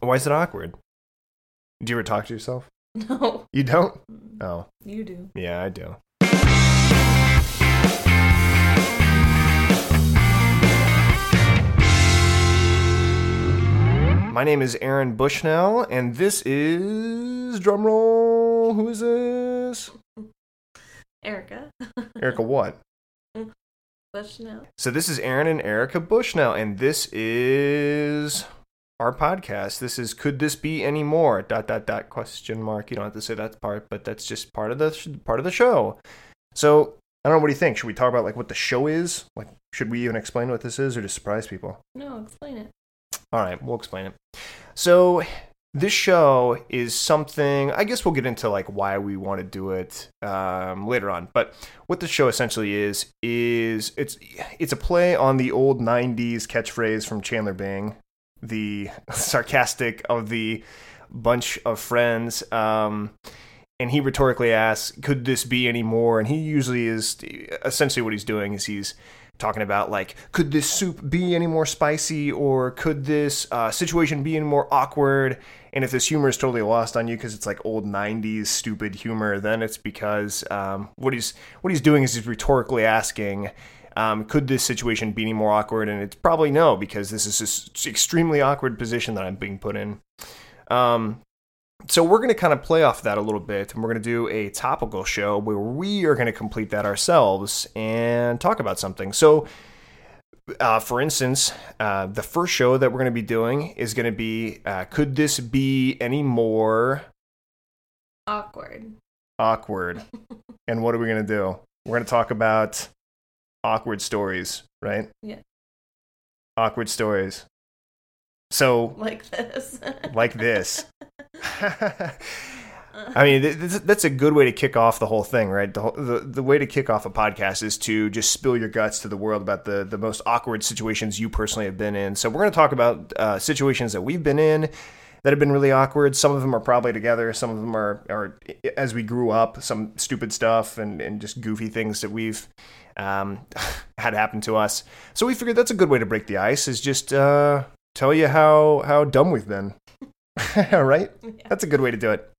Why is it awkward? Do you ever talk to yourself? No, You don't? Oh, you do. yeah, I do. My name is Aaron Bushnell, and this is drumroll. Who is this? Erica. Erica what? Bushnell. So this is Aaron and Erica Bushnell, and this is our podcast. This is could this be any more? Dot dot dot question mark. You don't have to say that part, but that's just part of the sh- part of the show. So I don't know. What do you think? Should we talk about like what the show is? Like, should we even explain what this is, or just surprise people? No, explain it. All right, we'll explain it. So this show is something. I guess we'll get into like why we want to do it um, later on. But what the show essentially is is it's it's a play on the old '90s catchphrase from Chandler Bing, the sarcastic of the bunch of friends. Um, and he rhetorically asks, "Could this be any more?" And he usually is essentially what he's doing is he's talking about like, could this soup be any more spicy, or could this uh, situation be any more awkward? And if this humor is totally lost on you because it's like old '90s stupid humor, then it's because um, what he's what he's doing is he's rhetorically asking. Um, could this situation be any more awkward? And it's probably no, because this is this extremely awkward position that I'm being put in. Um, so we're going to kind of play off that a little bit and we're going to do a topical show where we are going to complete that ourselves and talk about something so uh, for instance uh, the first show that we're going to be doing is going to be uh, could this be any more Awkward. awkward and what are we going to do we're going to talk about awkward stories right Yeah. awkward stories so Like this. like this I mean, th- th- that's a good way to kick off the whole thing, right? The, whole, the the way to kick off a podcast is to just spill your guts to the world about the the most awkward situations you personally have been in. So we're going to talk about uh, situations that we've been in that have been really awkward. Some of them are probably together. Some of them are are as we grew up, some stupid stuff and and just goofy things that we've um, had happen to us. So we figured that's a good way to break the ice. Is just uh, tell you how how dumb we've been. right? That's a good way to do it.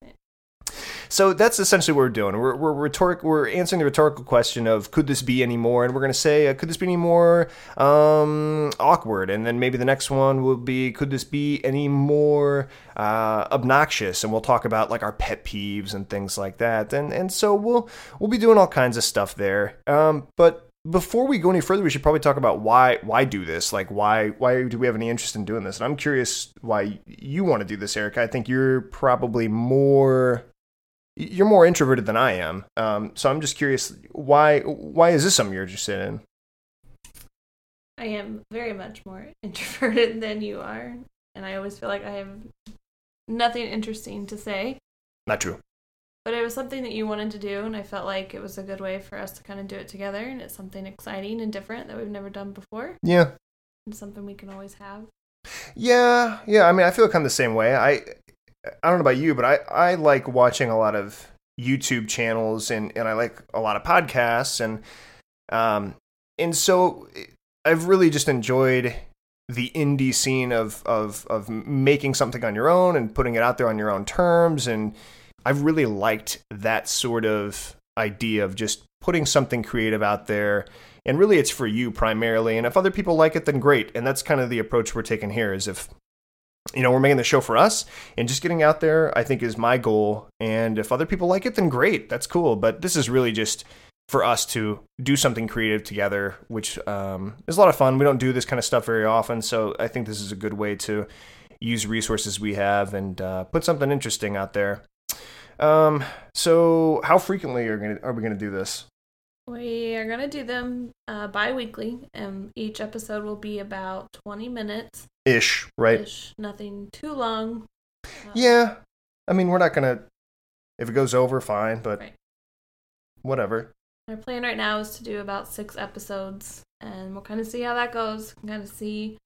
So that's essentially what we're doing. We're we're rhetoric. We're answering the rhetorical question of could this be any more, and we're going to say uh, could this be any more um, awkward, and then maybe the next one will be could this be any more uh, obnoxious, and we'll talk about like our pet peeves and things like that, and and so we'll we'll be doing all kinds of stuff there. Um, but before we go any further, we should probably talk about why why do this? Like why why do we have any interest in doing this? And I'm curious why you want to do this, Eric. I think you're probably more you're more introverted than I am. Um, so I'm just curious why why is this something you're interested in? I am very much more introverted than you are, and I always feel like I have nothing interesting to say. Not true. But it was something that you wanted to do, and I felt like it was a good way for us to kind of do it together, and it's something exciting and different that we've never done before, Yeah. and something we can always have. Yeah, yeah. I mean, I feel kind of the same way. I I don't know about you, but I I like watching a lot of YouTube channels and and I like a lot of podcasts and um and so I've really just enjoyed the indie scene of of of making something on your own and putting it out there on your own terms and I've really liked that sort of idea of just putting something creative out there and really it's for you primarily and if other people like it then great and that's kind of the approach we're taking here is if you know we're making the show for us and just getting out there i think is my goal. And if other people like it then great. That's cool. But this is really just for us to do something creative together which um, is a lot of fun. We don't do this kind of stuff very often so i think this is a good way to use resources we have and uh, put something interesting out there. Um, so how frequently are, gonna, are we going to do this? We are going to do them uh, bi weekly, and each episode will be about 20 minutes ish right ish, nothing too long. Uh, Yeah. I mean, we're not going to, if it goes over, fine, but Right. whatever. Our plan right now is to do about six episodes, and we'll kind of see how that goes. Kind of see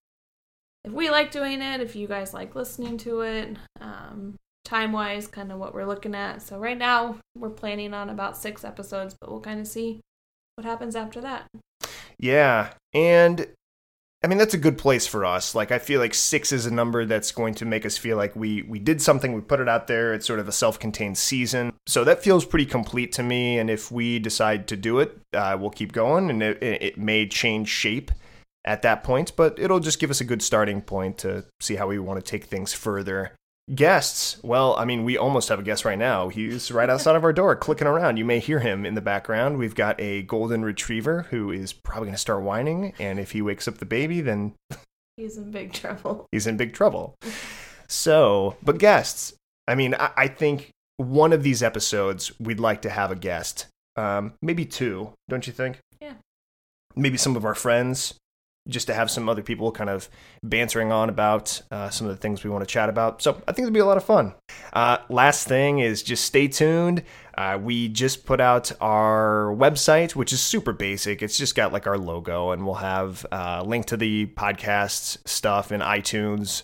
if we like doing it, if you guys like listening to it, um, time wise, kind of what we're looking at. So, right now, we're planning on about six episodes, but we'll kind of see what happens after that. Yeah. And I mean, that's a good place for us. Like, I feel like six is a number that's going to make us feel like we we did something. We put it out there. It's sort of a self-contained season, so that feels pretty complete to me. And if we decide to do it, uh, we'll keep going, and it, it may change shape at that point, but it'll just give us a good starting point to see how we want to take things further. Guests, well, I mean, we almost have a guest right now. He's right outside of our door clicking around. You may hear him in the background. We've got a golden retriever who is probably going to start whining, and if he wakes up the baby, then He's in big trouble. he's in big trouble. So, but guests, I mean, I, I think one of these episodes we'd like to have a guest. Um, maybe two, don't you think? Yeah. Maybe some of our friends, just to have some other people kind of bantering on about uh, some of the things we want to chat about. So I think it'll be a lot of fun. Uh, last thing is just stay tuned. Uh, we just put out our website, which is super basic. It's just got like our logo, and we'll have a link to the podcast stuff in iTunes.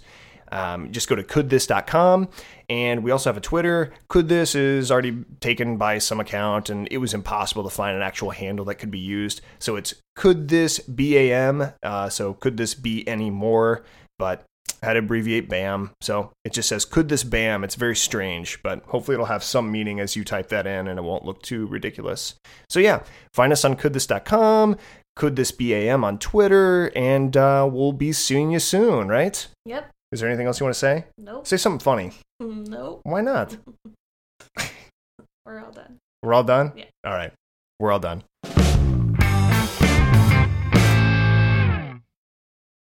Um, just go to couldthis.com. And we also have a Twitter. Could this is already taken by some account, and it was impossible to find an actual handle that could be used. So it's could this BAM. Uh, so could this be any more? But had to abbreviate BAM. So it just says could this BAM. It's very strange, but hopefully it'll have some meaning as you type that in and it won't look too ridiculous. So yeah, find us on couldthis.com. Could this BAM on Twitter, and uh, we'll be seeing you soon, right? Yep. Is there anything else you want to say? Nope. Say something funny. Nope. Why not? We're all done. We're all done? Yeah. All right. We're all done.